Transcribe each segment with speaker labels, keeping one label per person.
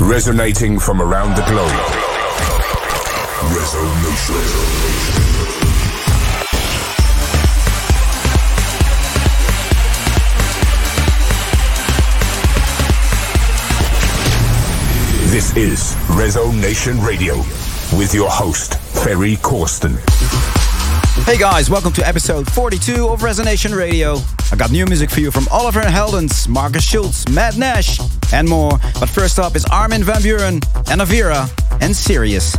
Speaker 1: Resonating from around the globe. Resonation. This is Resonation Radio with your host, Ferry Corsten.
Speaker 2: Hey guys, welcome to episode 42 of Resonation Radio. I got new music for you from Oliver Heldens, Markus Schulz, Matt Nash, and more. But first up is Armin van Buuren, and Avira, and Sirius.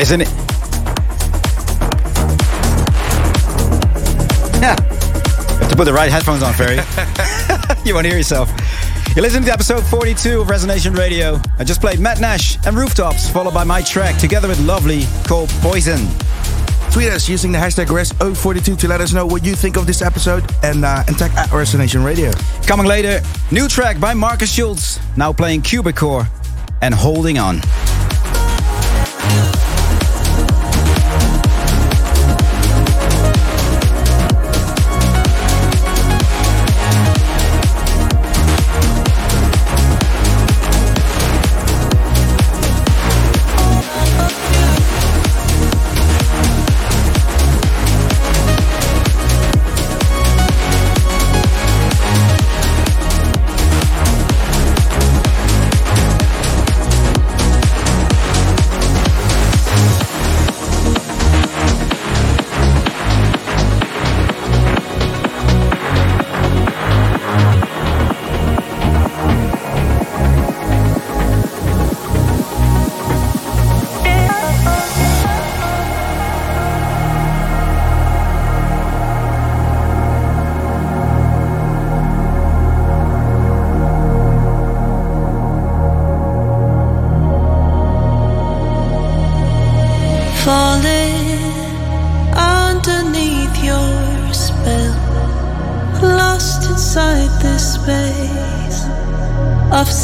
Speaker 3: Listen. Yeah. Have to put the right headphones on, Ferry. you want to hear yourself. You listen to episode 42 of Resonation Radio. I just played Matt Nash and Rooftops, followed by my track together with Lovely called Poison.
Speaker 4: Tweet us using the hashtag RES042 to let us know what you think of this episode and, uh, and tag at Resonation Radio.
Speaker 3: Coming later, new track by Markus Schulz, now playing Cubicore and Holding On.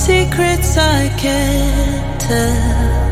Speaker 2: secrets I can't tell.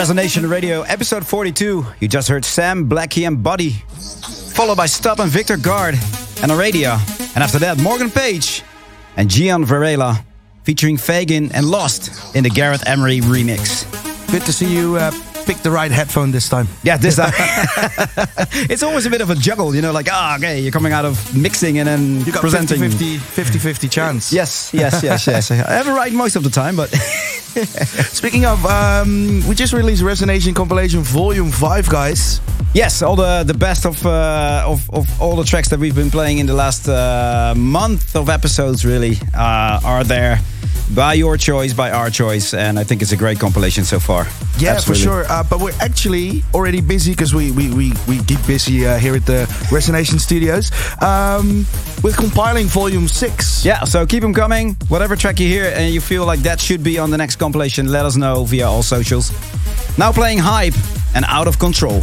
Speaker 2: Resonation Radio, episode 42. You just heard Sam, Blackie, and Buddy, followed by Stub and Victor Guard and Aradia. And after that, Morgan Page and Gian Varela, featuring Fagin and Lost in the Gareth Emery remix.
Speaker 4: Good to see you uh, pick the right headphone this time.
Speaker 2: Yeah, this time. it's always a bit of a juggle, you know, like, ah, oh, okay, you're coming out of mixing and then
Speaker 4: you got
Speaker 2: presenting.
Speaker 4: 50 50 chance.
Speaker 2: Yes, yes, yes, yes. I have it right most of the time, but.
Speaker 4: Speaking of, um, we just released Resonation compilation Volume Five, guys.
Speaker 2: Yes, all the the best of uh, of of all the tracks that we've been playing in the last uh, month of episodes really uh, are there by your choice, by our choice, and I think it's a great compilation so far.
Speaker 4: Yeah, Absolutely. for sure. Uh, but we're actually already busy because we, we, we, we keep busy uh, here at the Resonation Studios um, with compiling Volume 6.
Speaker 2: Yeah, so keep them coming. Whatever track you hear and you feel like that should be on the next compilation, let us know via all socials. Now playing Hype and Out of Control.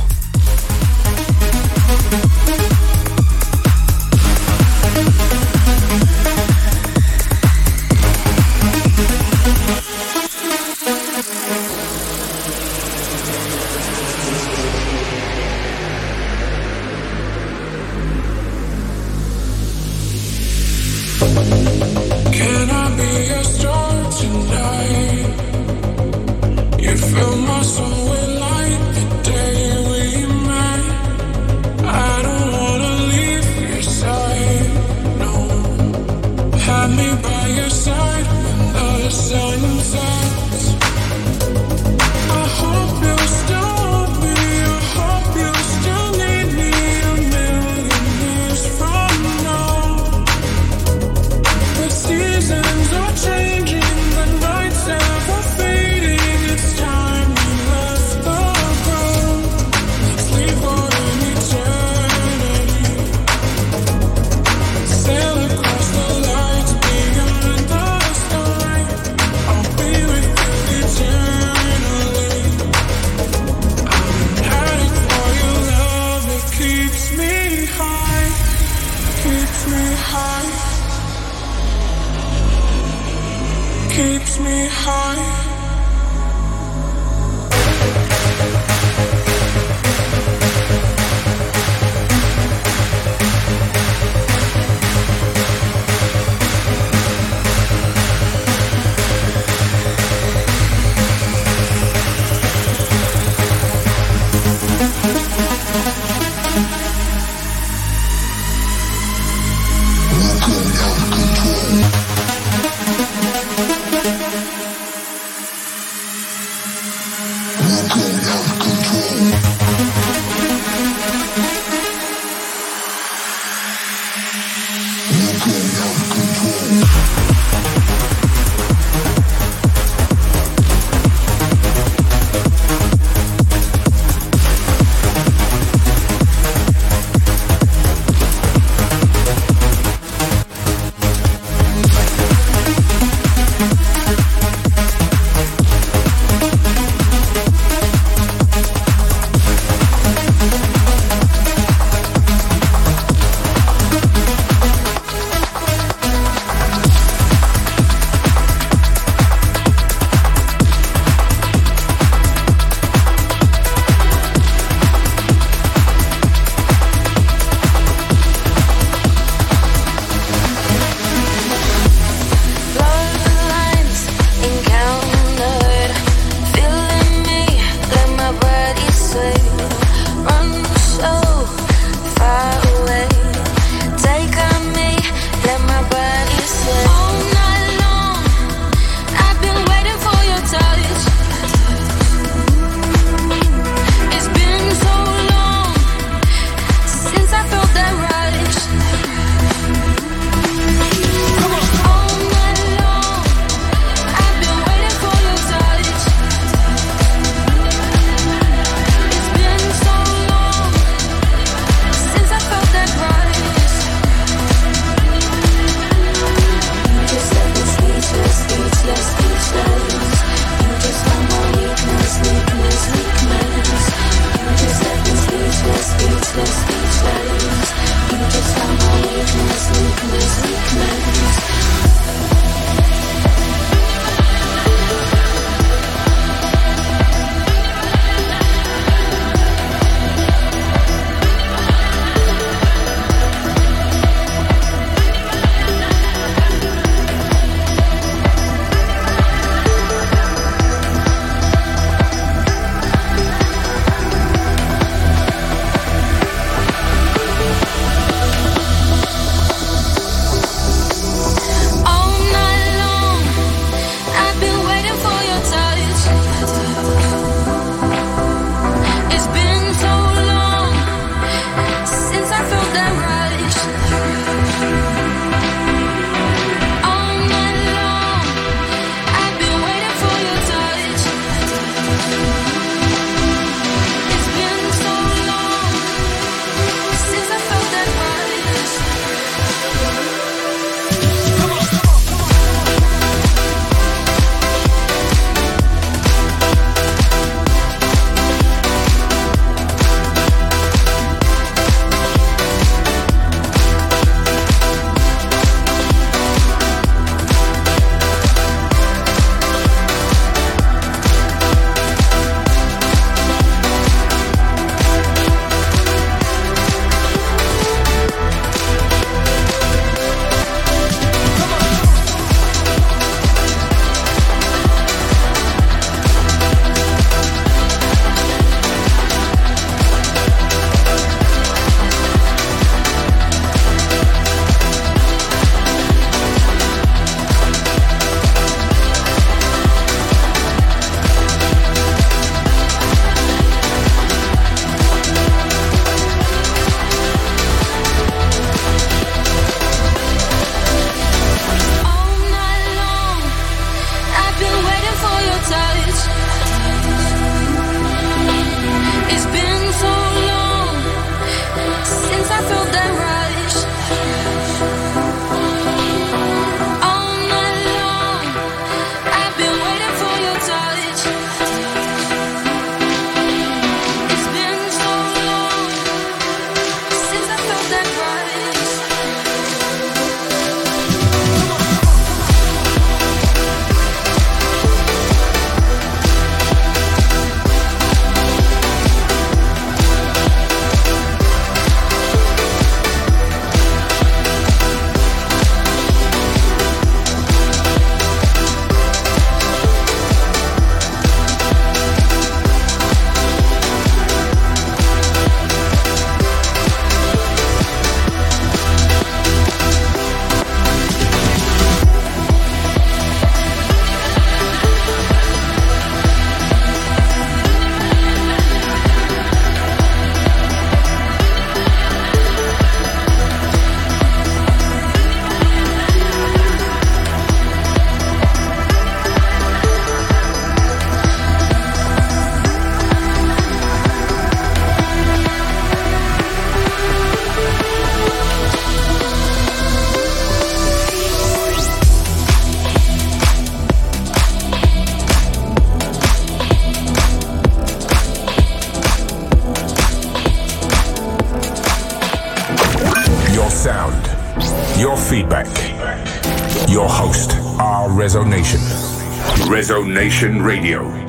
Speaker 3: Resonation Radio.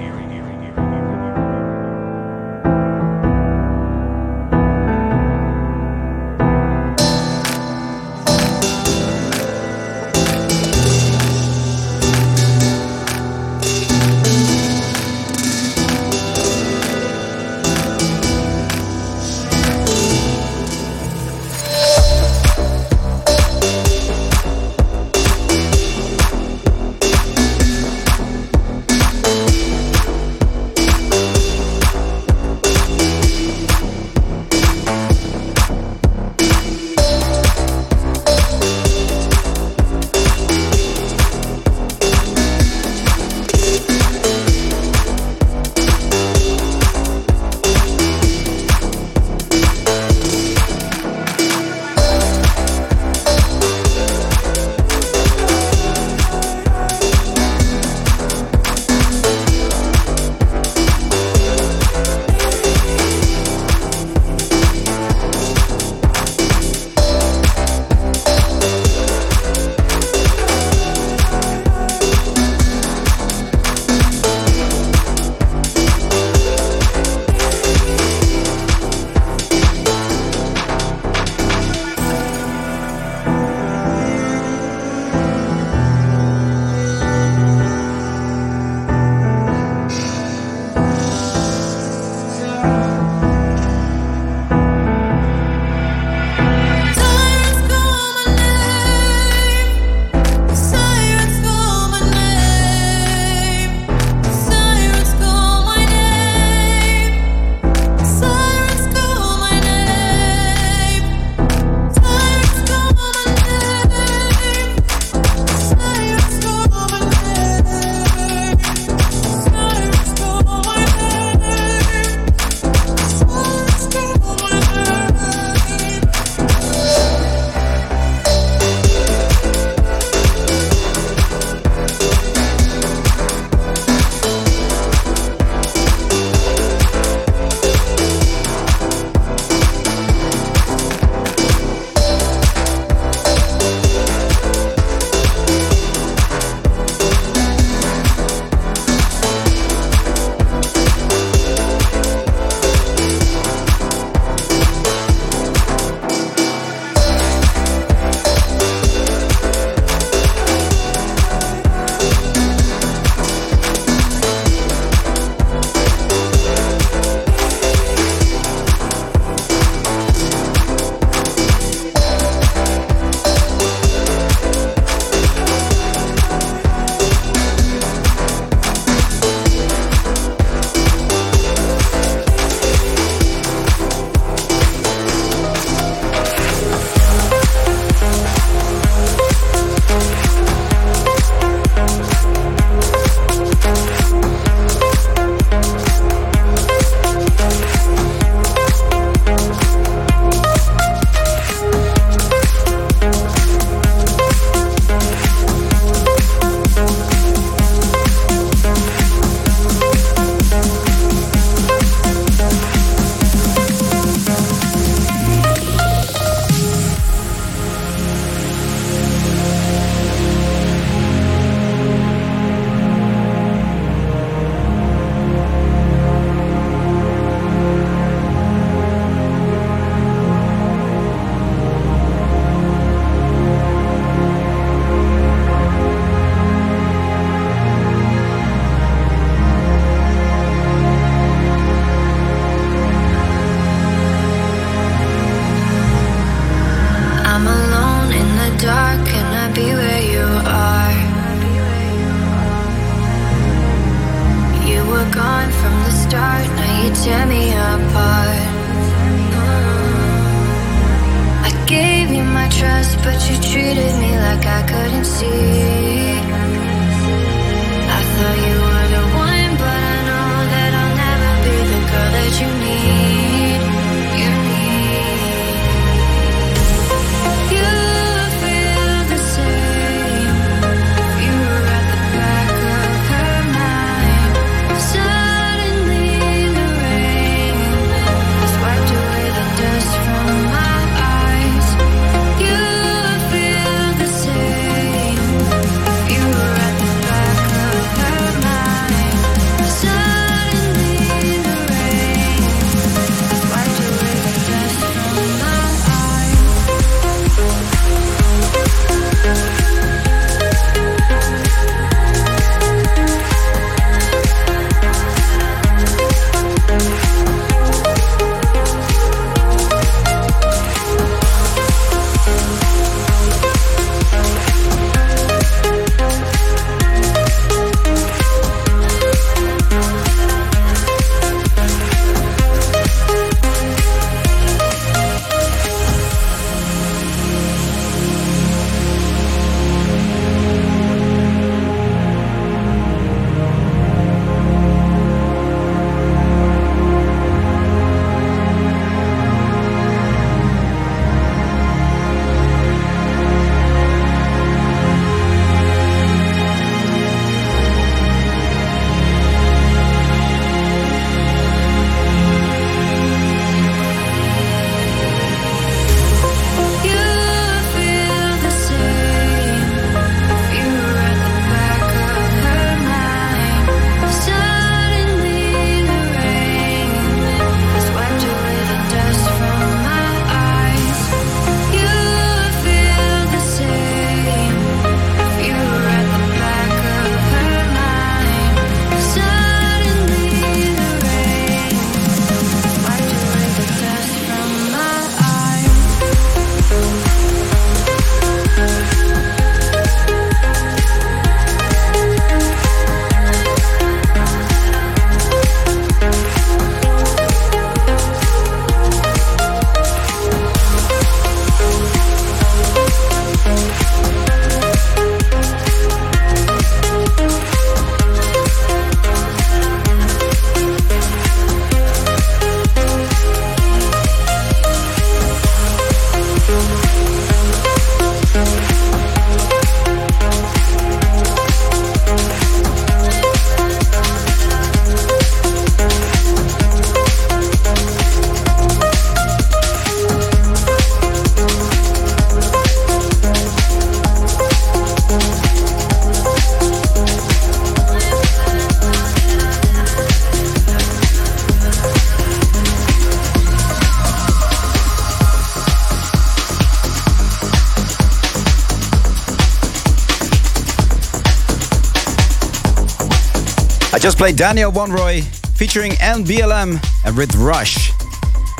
Speaker 2: Played Daniel Bonroy featuring NBLM and with Rush.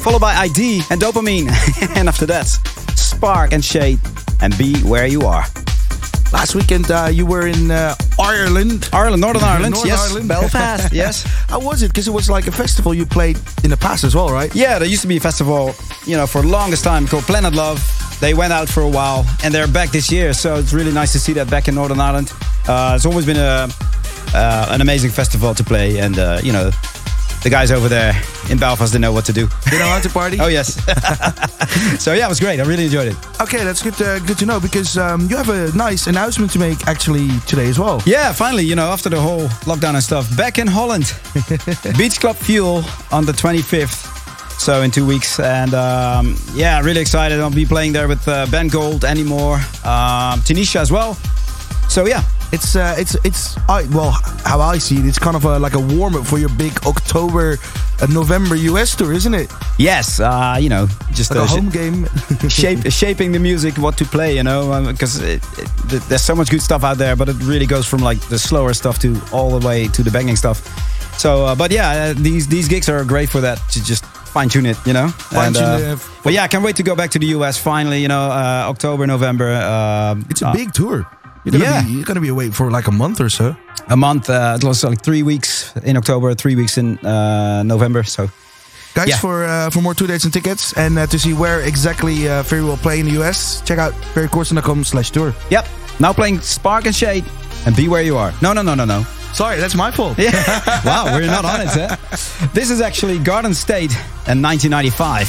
Speaker 2: Followed by ID and Dopamine. and after that, Spark and Shade and Be Where You Are.
Speaker 4: Last weekend uh, you were in uh, Ireland.
Speaker 2: Ireland, Northern Ireland,
Speaker 4: Northern
Speaker 2: yes.
Speaker 4: Ireland.
Speaker 2: Belfast, yes.
Speaker 4: How was it? Because it was like a festival you played in the past as well, right?
Speaker 2: Yeah, there used to be a festival, you know, for the longest time called Planet Love. They went out for a while and they're back this year, so it's really nice to see that back in Northern Ireland. Uh, it's always been a uh, an amazing festival to play, and uh, you know, the guys over there in Belfast they know what to do.
Speaker 4: You know how to party?
Speaker 2: oh yes. so yeah, it was great. I really enjoyed it.
Speaker 4: Okay, that's good. Uh, good to know because um, you have a nice announcement to make actually today as well.
Speaker 2: Yeah, finally, you know, after the whole lockdown and stuff, back in Holland, Beach Club Fuel on the 25th. So in two weeks, and um, yeah, really excited. I'll be playing there with uh, Ben Gold, anymore, um, Tanisha as well. So yeah,
Speaker 4: It's uh, it's it's I well how I see it, it's kind of a, like a warm up for your big October, uh, November US tour, isn't it?
Speaker 2: yes, uh, you know, just
Speaker 4: Like a
Speaker 2: uh, sh-
Speaker 4: home game.
Speaker 2: shape, shaping the music, what to play, you know, because it, there's so much good stuff out there, but it really goes from like the slower stuff to all the way to the banging stuff. So, uh, but yeah, uh, these these gigs are great for that to just fine tune it, you know.
Speaker 4: Fine-tune
Speaker 2: uh,
Speaker 4: the-
Speaker 2: But yeah, I can't wait to go back to the US finally. You know, uh, October, November. Uh,
Speaker 4: It's a
Speaker 2: uh,
Speaker 4: big tour. You're gonna,
Speaker 2: Yeah.
Speaker 4: be, you're gonna be away for like a month or so.
Speaker 2: a month. Uh, it was like three weeks in October, three weeks in uh, November. So
Speaker 4: Guys,
Speaker 2: Yeah.
Speaker 4: for uh, for more tour dates and tickets and uh, to see where exactly uh, Ferry will play in the US, check out ferrycorsten.com slash tour.
Speaker 2: yep, now playing Spark and Shade and Be Where You Are. No, no, no, no, no.
Speaker 4: Sorry, that's my fault.
Speaker 2: Yeah. wow, we're not on it, eh? This is actually Garden State in 1995.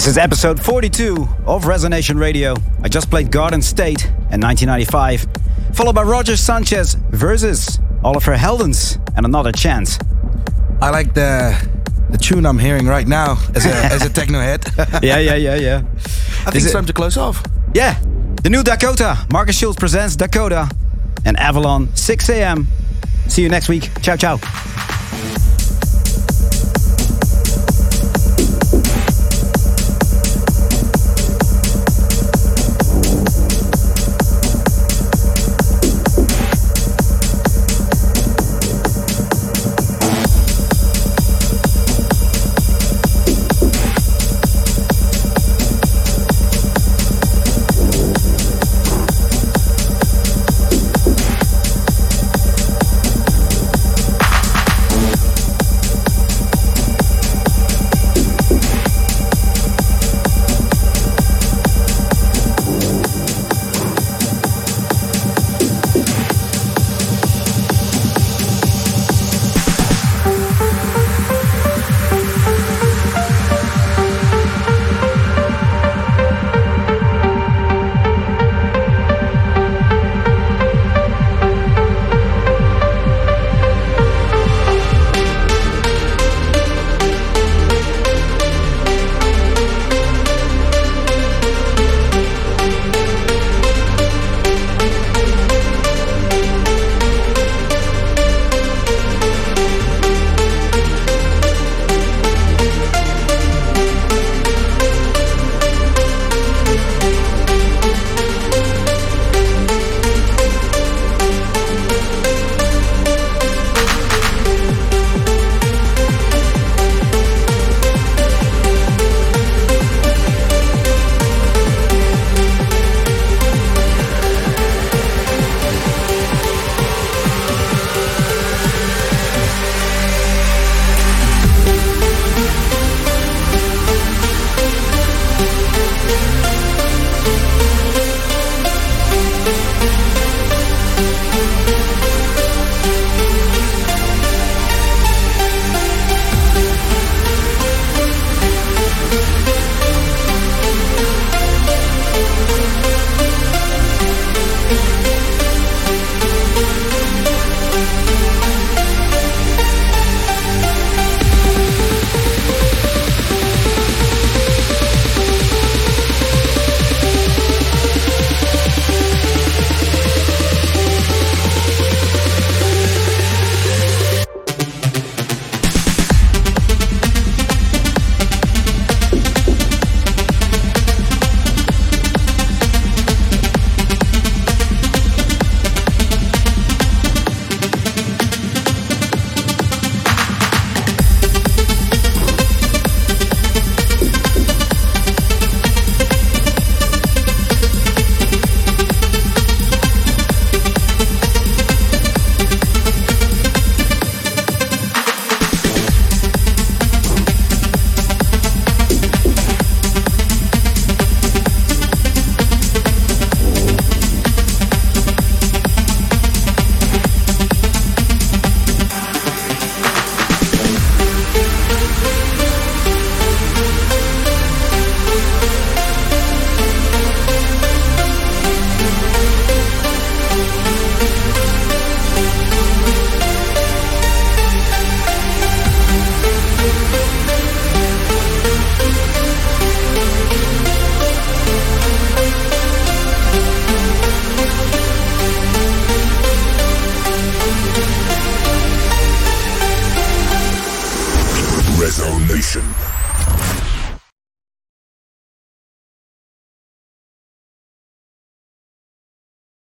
Speaker 2: This is episode 42 of Resonation Radio. I just played Garden State in 1995, followed by Roger Sanchez versus Oliver Heldens and Another Chance.
Speaker 4: I like the the tune I'm hearing right now as a, as a techno head.
Speaker 2: yeah, yeah, yeah, yeah.
Speaker 4: I think it's time to close off.
Speaker 2: Yeah, the new Dakota. Markus Schulz presents Dakota and Avalon, 6 a.m. See you next week. Ciao, ciao.